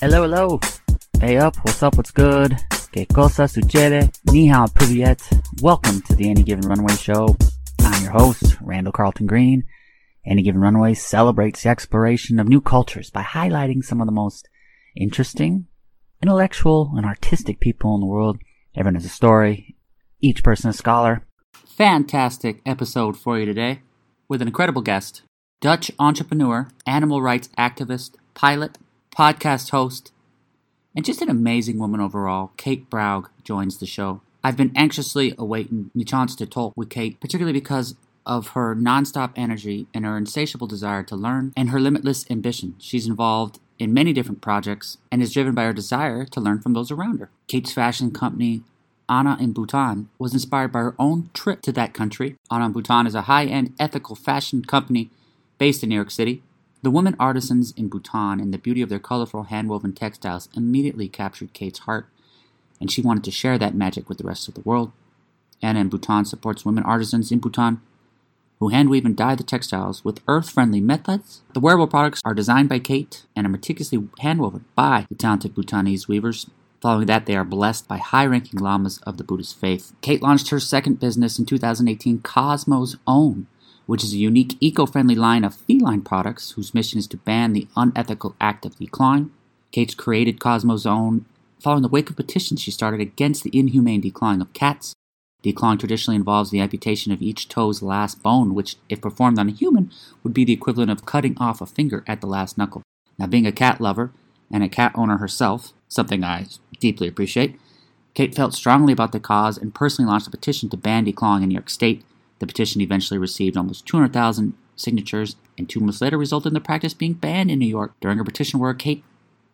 Hello, hello. Hey up, what's up, what's good? Que cosa sucede? Ni hao, privyet. Welcome to the Any Given Runway show. I'm your host, Randall Carlton Green. Any Given Runway celebrates the exploration of new cultures by highlighting some of the most interesting, intellectual, and artistic people in the world. Everyone has a story, each person a scholar. Fantastic episode for you today with an incredible guest. Dutch entrepreneur, animal rights activist, pilot, podcast host, and just an amazing woman overall, Kate Broug joins the show. I've been anxiously awaiting the chance to talk with Kate, particularly because of her nonstop energy and her insatiable desire to learn and her limitless ambition. She's involved in many different projects and is driven by her desire to learn from those around her. Kate's fashion company, Anna in Bhutan, was inspired by her own trip to that country. Anna in Bhutan is a high end ethical fashion company based in New York City. The women artisans in Bhutan and the beauty of their colorful handwoven textiles immediately captured Kate's heart, and she wanted to share that magic with the rest of the world. Anna in Bhutan supports women artisans in Bhutan who handweave and dye the textiles with earth friendly methods. The wearable products are designed by Kate and are meticulously handwoven by the talented Bhutanese weavers. Following that, they are blessed by high ranking lamas of the Buddhist faith. Kate launched her second business in 2018, Cosmo's Own, which is a unique eco friendly line of feline products whose mission is to ban the unethical act of declawing. Kate's created Cosmo's Own following the wake of petitions she started against the inhumane declawing of cats. Declawing traditionally involves the amputation of each toe's last bone, which, if performed on a human, would be the equivalent of cutting off a finger at the last knuckle. Now, being a cat lover and a cat owner herself, something I deeply appreciate, Kate felt strongly about the cause and personally launched a petition to ban declawing in New York State. The petition eventually received almost 200,000 signatures, and two months later resulted in the practice being banned in New York. During her petition work, Kate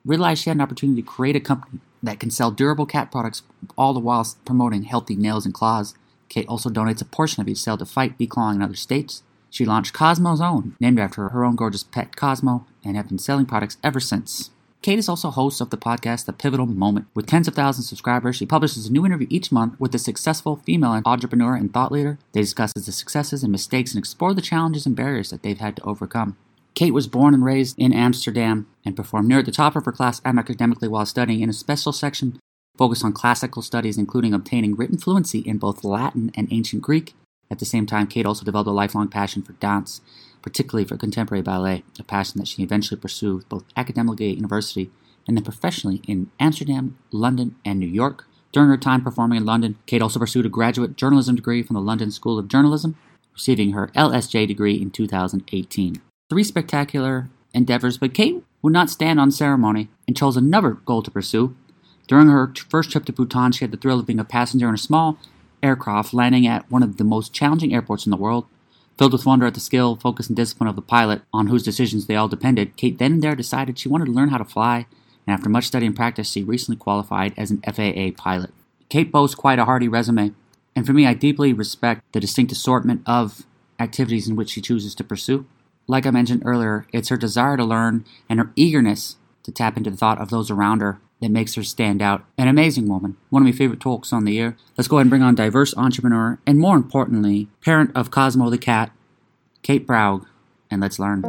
realized she had an opportunity to create a company that can sell durable cat products all the while promoting healthy nails and claws. Kate also donates a portion of each sale to fight declawing in other states. She launched Cosmo's Own, named after her own gorgeous pet Cosmo, and have been selling products ever since. Kate is also host of the podcast The Pivotal Moment. With tens of thousands of subscribers, she publishes a new interview each month with a successful female entrepreneur and thought leader. They discuss the successes and mistakes and explore the challenges and barriers that they've had to overcome. Kate was born and raised in Amsterdam and performed near the top of her class academically while studying in a special section focused on classical studies, including obtaining written fluency in both Latin and ancient Greek. At the same time, Kate also developed a lifelong passion for dance particularly for contemporary ballet, a passion that she eventually pursued both academically at university and then professionally in Amsterdam, London, and New York. During her time performing in London, Kate also pursued a graduate journalism degree from the London School of Journalism, receiving her LSJ degree in 2018. Three spectacular endeavors, but Kate would not stand on ceremony and chose another goal to pursue. During her first trip to Bhutan, she had the thrill of being a passenger in a small aircraft landing at one of the most challenging airports in the world. Filled with wonder at the skill, focus, and discipline of the pilot, on whose decisions they all depended, Kate then and there decided she wanted to learn how to fly, and after much study and practice, she recently qualified as an FAA pilot. Kate boasts quite a hearty resume, and for me, I deeply respect the distinct assortment of activities in which she chooses to pursue. Like I mentioned earlier, it's her desire to learn and her eagerness to tap into the thought of those around her that makes her stand out. An amazing woman, one of my favorite talks on the air. Let's go ahead and bring on diverse entrepreneur and more importantly, parent of Cosmo the cat, Kate Broug, and let's learn.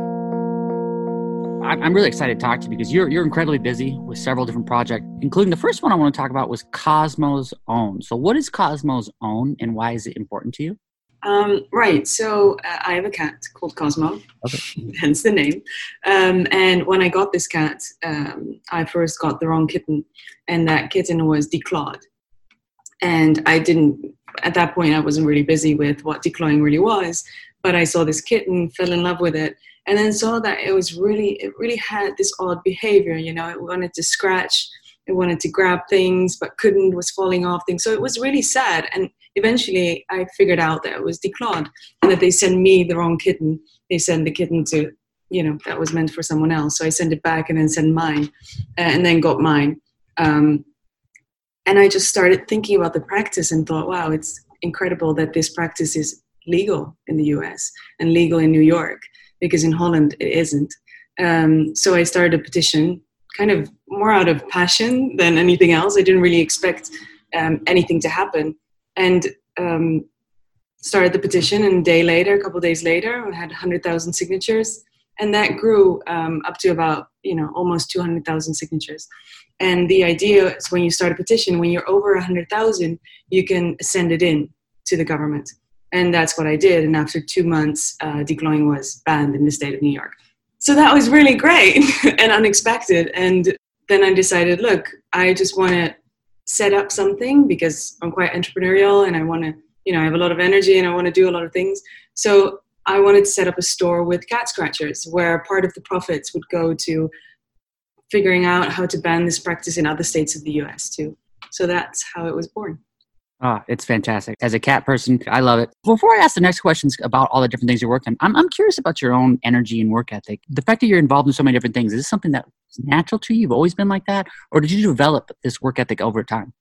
I'm really excited to talk to you because you're you're incredibly busy with several different projects, including the first one I want to talk about was Cosmo's Own. So, what is Cosmo's Own, and why is it important to you? Um, right. So uh, I have a cat called Cosmo, okay. hence the name. Um, and when I got this cat, um, I first got the wrong kitten, and that kitten was declawed. And I didn't, at that point, I wasn't really busy with what declawing really was, but I saw this kitten, fell in love with it, and then saw that it was really, it really had this odd behavior. You know, it wanted to scratch, it wanted to grab things, but couldn't, was falling off things. So it was really sad. And eventually I figured out that it was declawed and that they sent me the wrong kitten. They sent the kitten to, you know, that was meant for someone else. So I sent it back and then sent mine uh, and then got mine. Um, and I just started thinking about the practice and thought, wow, it's incredible that this practice is legal in the US and legal in New York because in Holland it isn't. Um, so I started a petition kind of more out of passion than anything else. I didn't really expect um, anything to happen and um, started the petition. And a day later, a couple days later, I had 100,000 signatures. and that grew um, up to about you know almost 200,000 signatures. And the idea is when you start a petition, when you're over 100,000, you can send it in to the government. And that's what I did. And after two months, uh, was banned in the state of New York. So that was really great and unexpected. And then I decided, look, I just want to set up something because I'm quite entrepreneurial and I want to, you know, I have a lot of energy and I want to do a lot of things. So I wanted to set up a store with cat scratchers where part of the profits would go to figuring out how to ban this practice in other states of the US too. So that's how it was born. Ah, oh, it's fantastic. As a cat person, I love it. Before I ask the next questions about all the different things you're working on, I'm, I'm curious about your own energy and work ethic. The fact that you're involved in so many different things, is this something that's natural to you? You've always been like that? Or did you develop this work ethic over time?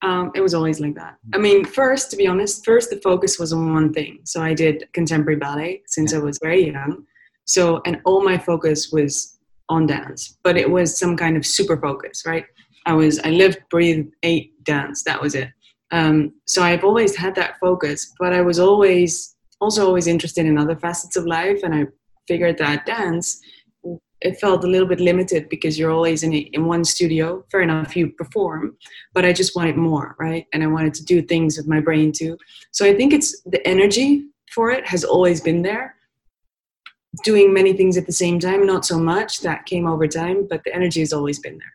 Um, it was always like that. I mean, first, to be honest, first the focus was on one thing. So I did contemporary ballet since I was very young. So, and all my focus was on dance, but it was some kind of super focus, right? I was, I lived, breathed, ate, dance. That was it. Um, so I've always had that focus, but I was always, also always interested in other facets of life. And I figured that dance it felt a little bit limited because you're always in, a, in one studio. Fair enough, you perform, but I just wanted more, right? And I wanted to do things with my brain too. So I think it's the energy for it has always been there. Doing many things at the same time, not so much. That came over time, but the energy has always been there.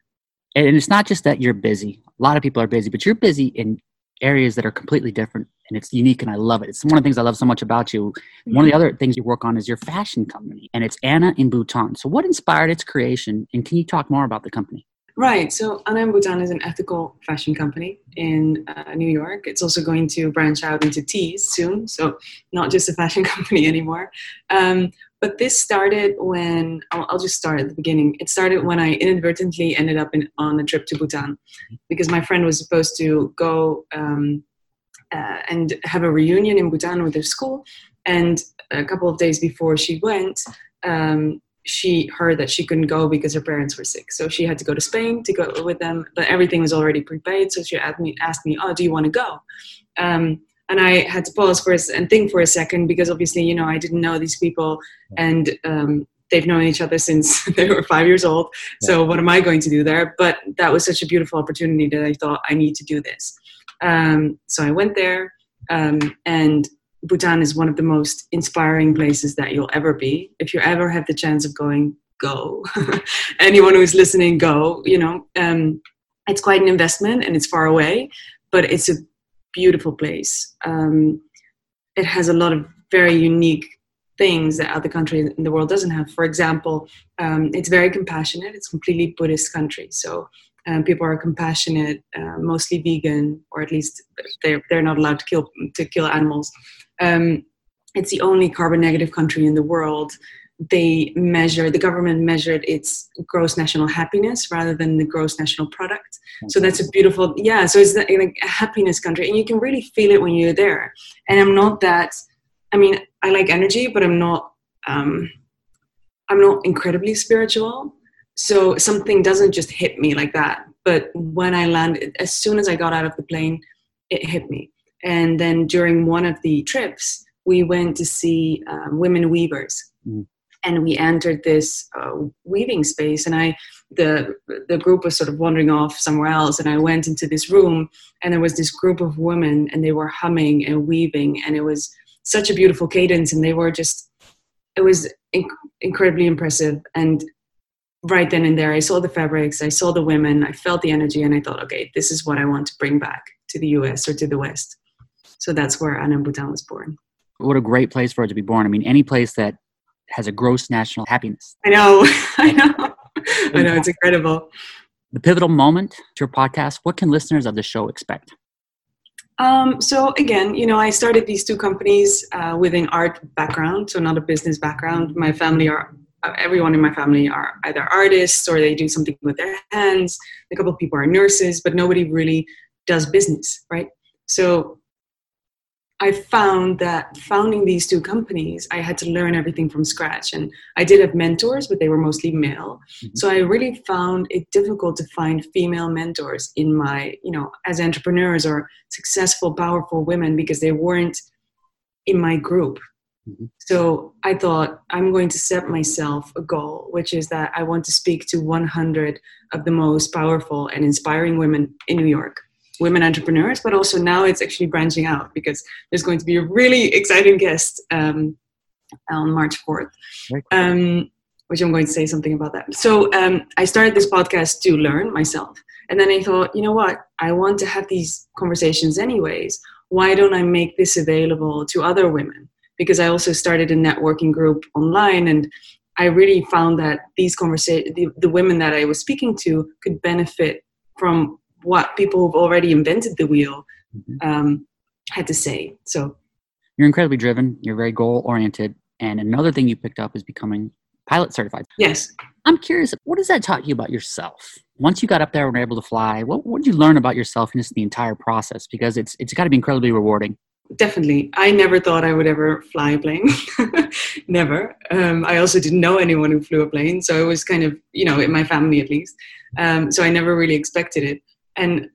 And it's not just that you're busy. A lot of people are busy, but you're busy in areas that are completely different and it's unique and I love it. It's one of the things I love so much about you. Mm-hmm. One of the other things you work on is your fashion company and it's Anna in Bhutan. So what inspired its creation and can you talk more about the company? Right. So Anna in Bhutan is an ethical fashion company in uh, New York. It's also going to branch out into teas soon. So not just a fashion company anymore. Um, but this started when I'll, I'll, just start at the beginning. It started when I inadvertently ended up in, on a trip to Bhutan because my friend was supposed to go um, uh, and have a reunion in Bhutan with her school. And a couple of days before she went, um, she heard that she couldn't go because her parents were sick. So she had to go to Spain to go with them, but everything was already prepaid. So she asked me, asked me "Oh, do you want to go?" Um, and I had to pause for a, and think for a second because obviously, you know, I didn't know these people, and um, they've known each other since they were five years old. So what am I going to do there? But that was such a beautiful opportunity that I thought I need to do this. Um, so I went there, um, and Bhutan is one of the most inspiring places that you'll ever be. If you ever have the chance of going, go. Anyone who's listening, go. You know, um, it's quite an investment and it's far away, but it's a beautiful place. Um, it has a lot of very unique things that other countries in the world doesn't have. For example, um, it's very compassionate. It's completely Buddhist country, so um, people are compassionate, uh, mostly vegan, or at least they're they're not allowed to kill to kill animals. Um, it's the only carbon negative country in the world. They measure the government measured its gross national happiness rather than the gross national product. So that's a beautiful yeah. So it's like a happiness country, and you can really feel it when you're there. And I'm not that. I mean, I like energy, but I'm not. Um, I'm not incredibly spiritual so something doesn't just hit me like that but when i landed as soon as i got out of the plane it hit me and then during one of the trips we went to see um, women weavers mm. And we entered this uh, weaving space and i the the group was sort of wandering off somewhere else and i went into this room and there was this group of women and they were humming and weaving and it was such a beautiful cadence and they were just it was inc- incredibly impressive and right then and there, I saw the fabrics, I saw the women, I felt the energy, and I thought, okay, this is what I want to bring back to the US or to the West. So that's where Anna Bhutan was born. What a great place for it to be born. I mean, any place that has a gross national happiness. I know, I know, I know, it's incredible. The pivotal moment to your podcast, what can listeners of the show expect? Um, so again, you know, I started these two companies uh, with an art background, so not a business background. My family are everyone in my family are either artists or they do something with their hands. A couple of people are nurses, but nobody really does business, right? So I found that founding these two companies, I had to learn everything from scratch. And I did have mentors, but they were mostly male. Mm-hmm. So I really found it difficult to find female mentors in my, you know, as entrepreneurs or successful, powerful women because they weren't in my group Mm-hmm. So I thought I'm going to set myself a goal, which is that I want to speak to 100 of the most powerful and inspiring women in New York, women entrepreneurs, but also now it's actually branching out because there's going to be a really exciting guest um, on March 4th. Um, which I'm going to say something about that. So um, I started this podcast to learn myself. And then I thought, you know what? I want to have these conversations anyways. Why don't I make this available to other women? Because I also started a networking group online and I really found that these conversations, the, the women that I was speaking to could benefit from what people who've already invented the wheel mm-hmm. um, had to say. So you're incredibly driven, you're very goal oriented. And another thing you picked up is becoming pilot certified. Yes. I'm curious, what does that taught you about yourself? Once you got up there and were able to fly, what, what did you learn about yourself in just the entire process? Because it's it's got to be incredibly rewarding. Definitely. I never thought I would ever fly a plane. never. Um, I also didn't know anyone who flew a plane. So it was kind of, you know, in my family at least. Um, so I never really expected it. And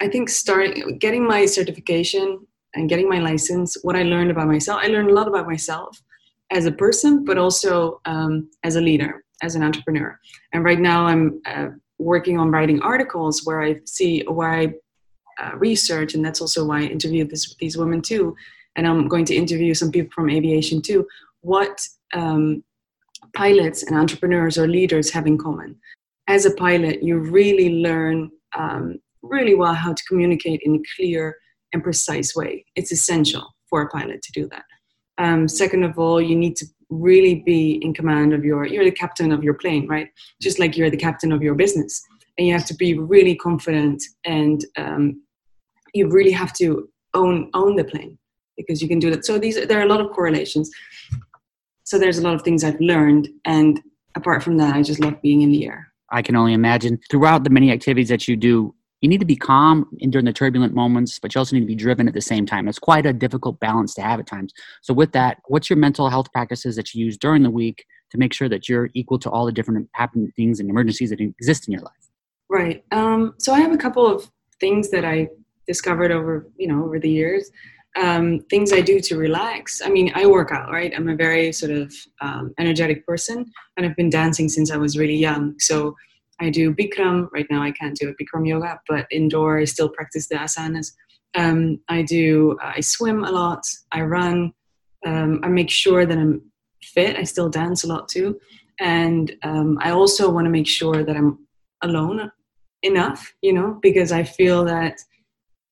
I think starting getting my certification and getting my license, what I learned about myself, I learned a lot about myself as a person, but also um, as a leader, as an entrepreneur. And right now, I'm uh, working on writing articles where I see where I uh, research, and that's also why I interviewed this, these women too. And I'm going to interview some people from aviation too. What um, pilots and entrepreneurs or leaders have in common? As a pilot, you really learn um, really well how to communicate in a clear and precise way. It's essential for a pilot to do that. Um, second of all, you need to really be in command of your, you're the captain of your plane, right? Just like you're the captain of your business. And you have to be really confident and um, you really have to own, own the plane because you can do that. So these, there are a lot of correlations. So there's a lot of things I've learned. And apart from that, I just love being in the air. I can only imagine throughout the many activities that you do, you need to be calm during the turbulent moments, but you also need to be driven at the same time. It's quite a difficult balance to have at times. So, with that, what's your mental health practices that you use during the week to make sure that you're equal to all the different happenings and emergencies that exist in your life? Right. Um, so, I have a couple of things that I discovered over you know over the years. Um, things I do to relax. I mean, I work out, right? I'm a very sort of um, energetic person, and I've been dancing since I was really young. So I do Bikram. Right now, I can't do it Bikram yoga, but indoor, I still practice the asanas. Um, I do. I swim a lot. I run. Um, I make sure that I'm fit. I still dance a lot too, and um, I also want to make sure that I'm alone enough. You know, because I feel that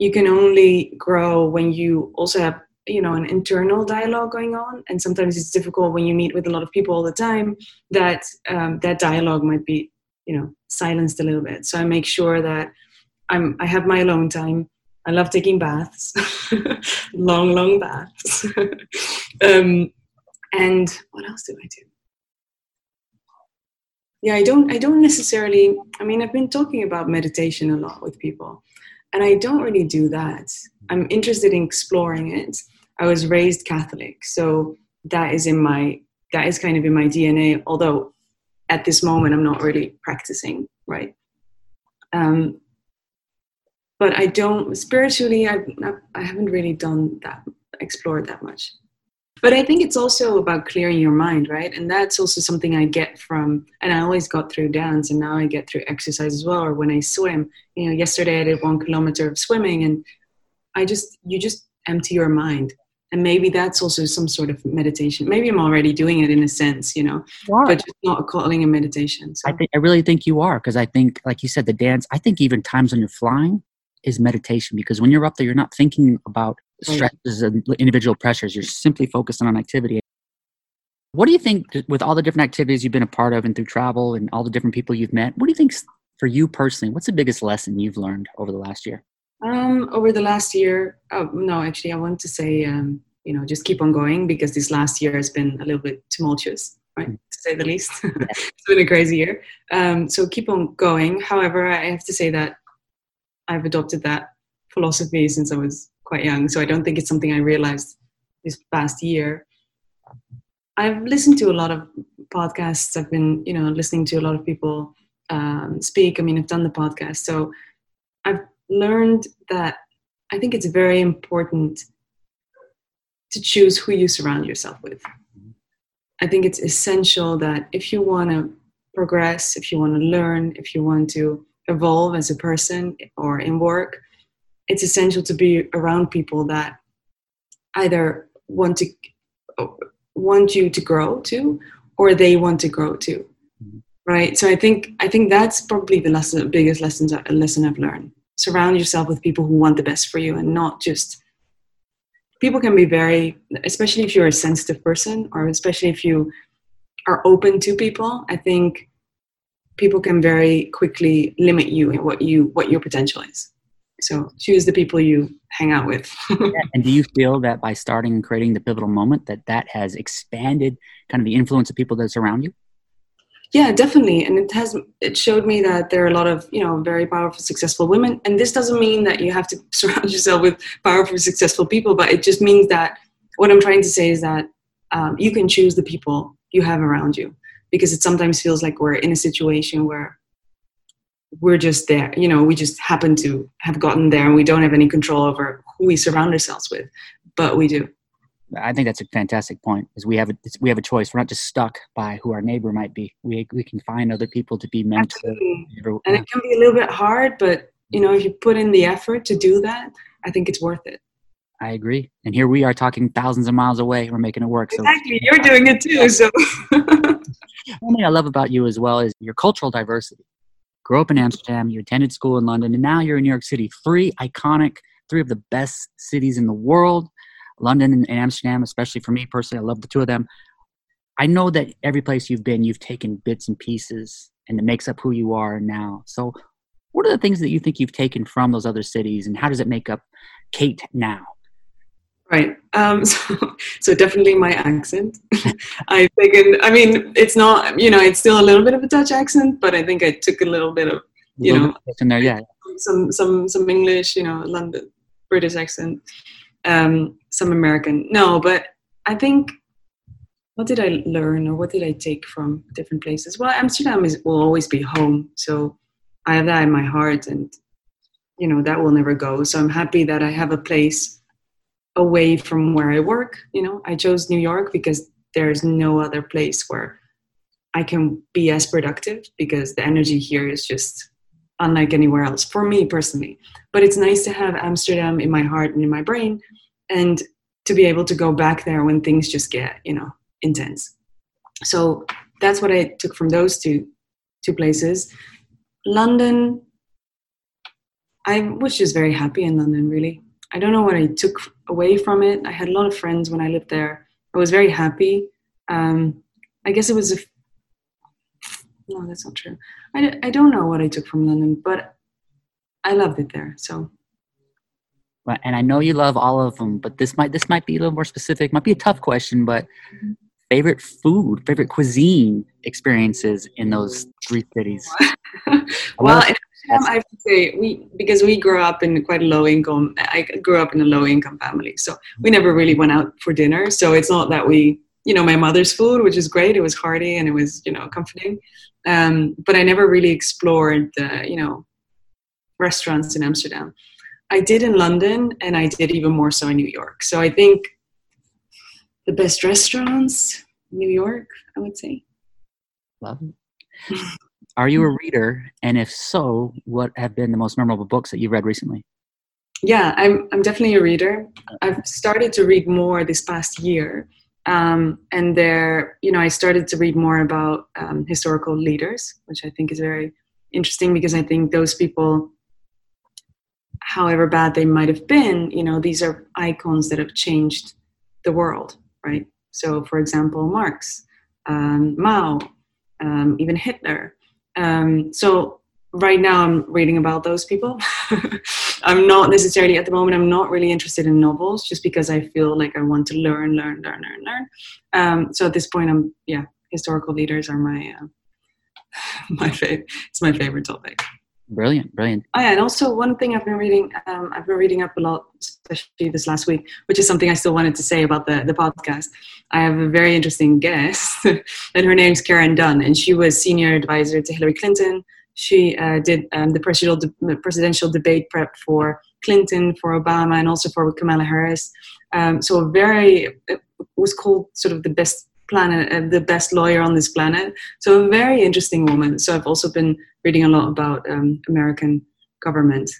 you can only grow when you also have you know an internal dialogue going on. And sometimes it's difficult when you meet with a lot of people all the time that um, that dialogue might be you know silenced a little bit. So i make sure that i'm i have my alone time. I love taking baths. Long long baths. Um, and what else do i do? Yeah i don't i don't necessarily i mean i've been talking about meditation a lot with people and i don't really do that. I'm interested in exploring it. I was raised catholic so that is in my that is kind of in my dna although at this moment i'm not really practicing right? Um, but i don't spiritually I've, i haven't really done that explored that much but i think it's also about clearing your mind right? And that's also something i get from and i always got through dance and now i get through exercise as well or when i swim. You know yesterday i did one kilometer of swimming and i just you just empty your mind. And maybe that's also some sort of meditation. Maybe i'm already doing it in a sense you know but just not calling a meditation so. i think i really think you are because i think like you said the dance i think even times when you're flying is meditation because when you're up there you're not thinking about stresses and individual pressures you're simply focusing on activity what do you think with all the different activities you've been a part of and through travel and all the different people you've met what do you think for you personally what's the biggest lesson you've learned over the last year um, over the last year, oh, no, actually, I want to say, um, you know, just keep on going because this last year has been a little bit tumultuous, right, mm. to say the least. it's been a crazy year. Um, so keep on going. However, I have to say that I've adopted that philosophy since I was quite young. So I don't think it's something I realized this past year. I've listened to a lot of podcasts. I've been, you know, listening to a lot of people um, speak. I mean, I've done the podcast. So I've learned that I think it's very important to choose who you surround yourself with. I think it's essential that if you want to progress, if you want to learn, if you want to evolve as a person or in work, it's essential to be around people that either want to want you to grow too or they want to grow to mm-hmm. right? So i think i think that's probably the lesson the biggest lessons uh, lesson i've learned. Surround yourself with people who want the best for you and not just people can be very especially if you're a sensitive person or especially if you are open to people i think people can very quickly limit you and what you what your potential is so choose the people you hang out with. And do you feel that by starting and creating the pivotal moment that that has expanded kind of the influence of people that surround you? Yeah definitely and it has it showed me that there are a lot of you know very powerful successful women and this doesn't mean that you have to surround yourself with powerful successful people but it just means that what i'm trying to say is that um, you can choose the people you have around you because it sometimes feels like we're in a situation where we're just there you know we just happen to have gotten there and we don't have any control over who we surround ourselves with but we do I think that's a fantastic point. Is we have a we have a choice. We're not just stuck by who our neighbor might be. We we can find other people to be mentored. Uh, and it can be a little bit hard, but you know, if you put in the effort to do that, I think it's worth it. I agree. And here we are talking thousands of miles away. We're making it work. So. Exactly. You're doing it too. So one thing I love about you as well is your cultural diversity. Grew up in Amsterdam, you attended school in London, and now you're in New York City. Three iconic, three of the best cities in the world London and Amsterdam, especially for me personally, I love the two of them. I know that every place you've been, you've taken bits and pieces, and it makes up who you are now. So, what are the things that you think you've taken from those other cities, and how does it make up Kate now? Right. Um, so, so definitely my accent. I've taken. I mean, it's not. You know, it's still a little bit of a Dutch accent, but I think I took a little bit of. You know, there, yeah. Some some some English. You know, London British accent um, some American. No, but I think what did I learn or what did I take from different places? Well, Amsterdam is will always be home, so I have that in my heart, and you know that will never go. So I'm happy that I have a place away from where I work. You know, I chose New York because there's no other place where I can be as productive because the energy here is just unlike anywhere else for me personally. But it's nice to have Amsterdam in my heart and in my brain and to be able to go back there when things just get, you know, intense. So that's what I took from those two two places. London I was just very happy in London really. I don't know what I took away from it. I had a lot of friends when I lived there. I was very happy. Um, I guess it was a no, that's not true. I, I don't know what I took from London, but I loved it there. So. Right, And I know you love all of them, but this might this might be a little more specific. Might be a tough question, but favorite food, favorite cuisine experiences in those three cities. well, I have to say we because we grew up in quite a low income. I grew up in a low income family, so we never really went out for dinner. So it's not that we you know my mother's food which is great it was hearty and it was you know comforting um, but i never really explored the you know restaurants in amsterdam i did in london and i did even more so in new york so i think the best restaurants new york i would say. Love it. Are you a reader? And if so what have been the most memorable books that you've read recently? Yeah i'm, I'm definitely a reader. I've started to read more this past year um, and there, you know, I started to read more about um, historical leaders, which I think is very interesting because I think those people, however bad they might have been, you know, these are icons that have changed the world, right? So, for example, Marx, um, Mao, um, even Hitler. Um, so, right now I'm reading about those people. I'm not necessarily at the moment. I'm not really interested in novels, just because I feel like I want to learn, learn, learn, learn, learn. Um, so at this point, I'm yeah, historical leaders are my uh, my favorite. It's my favorite topic. Brilliant, brilliant. Oh yeah, and also one thing I've been reading, um, I've been reading up a lot, especially this last week, which is something I still wanted to say about the the podcast. I have a very interesting guest, and her name's Karen Dunn, and she was senior advisor to Hillary Clinton She uh, did um, the presidential, de- presidential debate prep for Clinton, for Obama, and also for Kamala Harris. Um, so very, it was called sort of the best planet, uh, the best lawyer on this planet. So a very interesting woman. So I've also been reading a lot about um, American government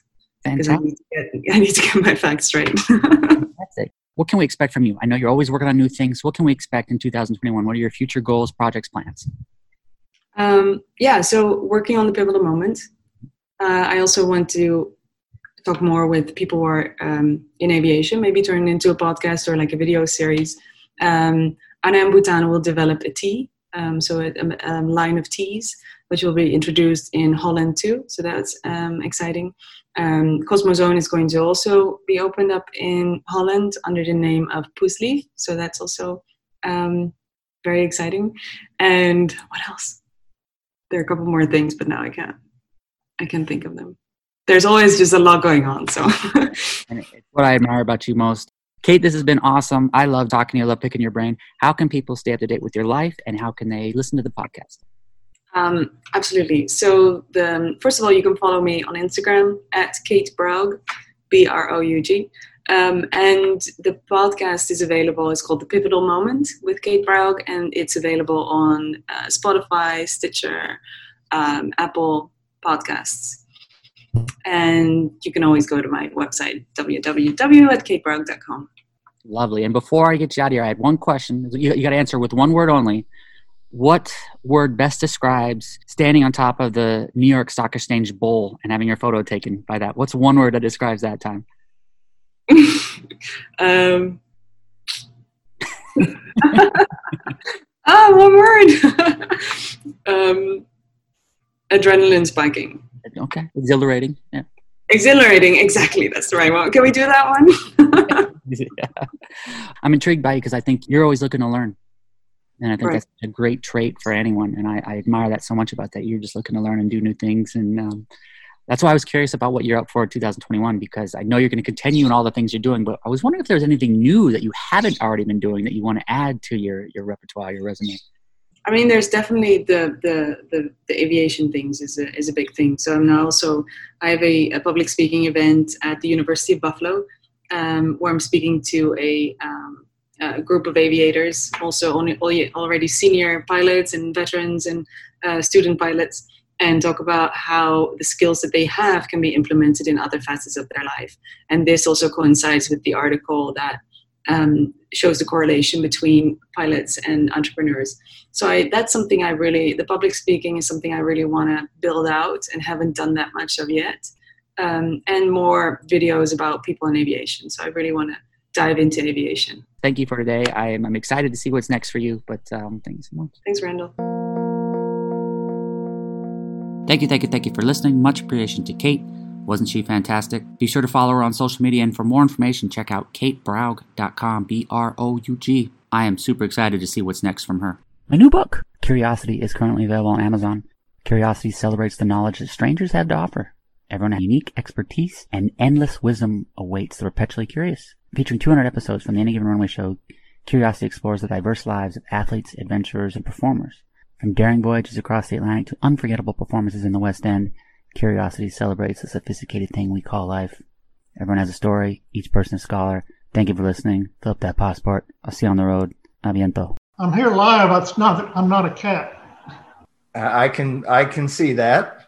because I need, get, I need to get my facts straight. Fantastic. What can we expect from you? I know you're always working on new things. What can we expect in 2021? What are your future goals, projects, plans? Um, yeah, so working on the pivotal moment. Uh, I also want to talk more with people who are um, in aviation, maybe turn into a podcast or like a video series. Um, Anna in Bhutan will develop a tea, um, so a, a, a, line of teas, which will be introduced in Holland too. So that's um, exciting. Um, Cosmo's Own is going to also be opened up in Holland under the name of Poeslief. So that's also um, very exciting. And what else? There are a couple more things, but now I can't. I can't think of them. There's always just a lot going on. So, and it's what I admire about you most. Kate, this has been awesome. I love talking to you. I love picking your brain. How can people stay up to date with your life, and how can they listen to the podcast? Um, absolutely. So, the, first of all, you can follow me on Instagram at Kate Broug, B R O U G. Um, and the podcast is available. It's called The Pivotal Moment with Kate Broug, and it's available on uh, Spotify, Stitcher, um, Apple Podcasts. And you can always go to my website, www.katebroug.com. Lovely. And before I get you out of here, I had one question. You, you got to answer with one word only what word best describes standing on top of the New York Stock Exchange bowl and having your photo taken by that? What's one word that describes that time? um, ah, one word. um, adrenaline spiking. Okay, exhilarating. Yeah. Exhilarating, exactly. That's the right one. Can we do that one? yeah. I'm intrigued by you because I think you're always looking to learn. And I think right. that's a great trait for anyone. And I, I, admire that so much about that. You're just looking to learn and do new things. And um, that's why I was curious about what you're up for in 2021 because I know you're going to continue in all the things you're doing. But I was wondering if there's anything new that you haven't already been doing that you want to add to your, your repertoire, your resume. I mean, there's definitely the, the, the, the, aviation things is a, is a big thing. So I'm now also, I have a, a public speaking event at the University of Buffalo um, where I'm speaking to a, um, a group of aviators, also only, already senior pilots and veterans and uh, student pilots, and talk about how the skills that they have can be implemented in other facets of their life. And this also coincides with the article that um, shows the correlation between pilots and entrepreneurs. So I, that's something I really, the public speaking is something I really want to build out and haven't done that much of yet. Um, and more videos about people in aviation. So I really want to dive into aviation. Thank you for today. I am, I'm excited to see what's next for you, but um, thanks so much. Thanks, Randall. Thank you, thank you, thank you for listening. Much appreciation to Kate. Wasn't she fantastic? Be sure to follow her on social media, and for more information, check out katebroug.com, B R O U G. I am super excited to see what's next from her. My new book, Curiosity, is currently available on Amazon. Curiosity celebrates the knowledge that strangers have to offer. Everyone has unique expertise and endless wisdom awaits the perpetually curious. Featuring 200 episodes from the Any Given Runway show, Curiosity explores the diverse lives of athletes, adventurers, and performers. From daring voyages across the Atlantic to unforgettable performances in the West End, Curiosity celebrates the sophisticated thing we call life. Everyone has a story, each person a scholar. Thank you for listening. Fill up that passport. I'll see you on the road. Aviento. I'm here live. It's not, I'm not a cat. I can I can see that.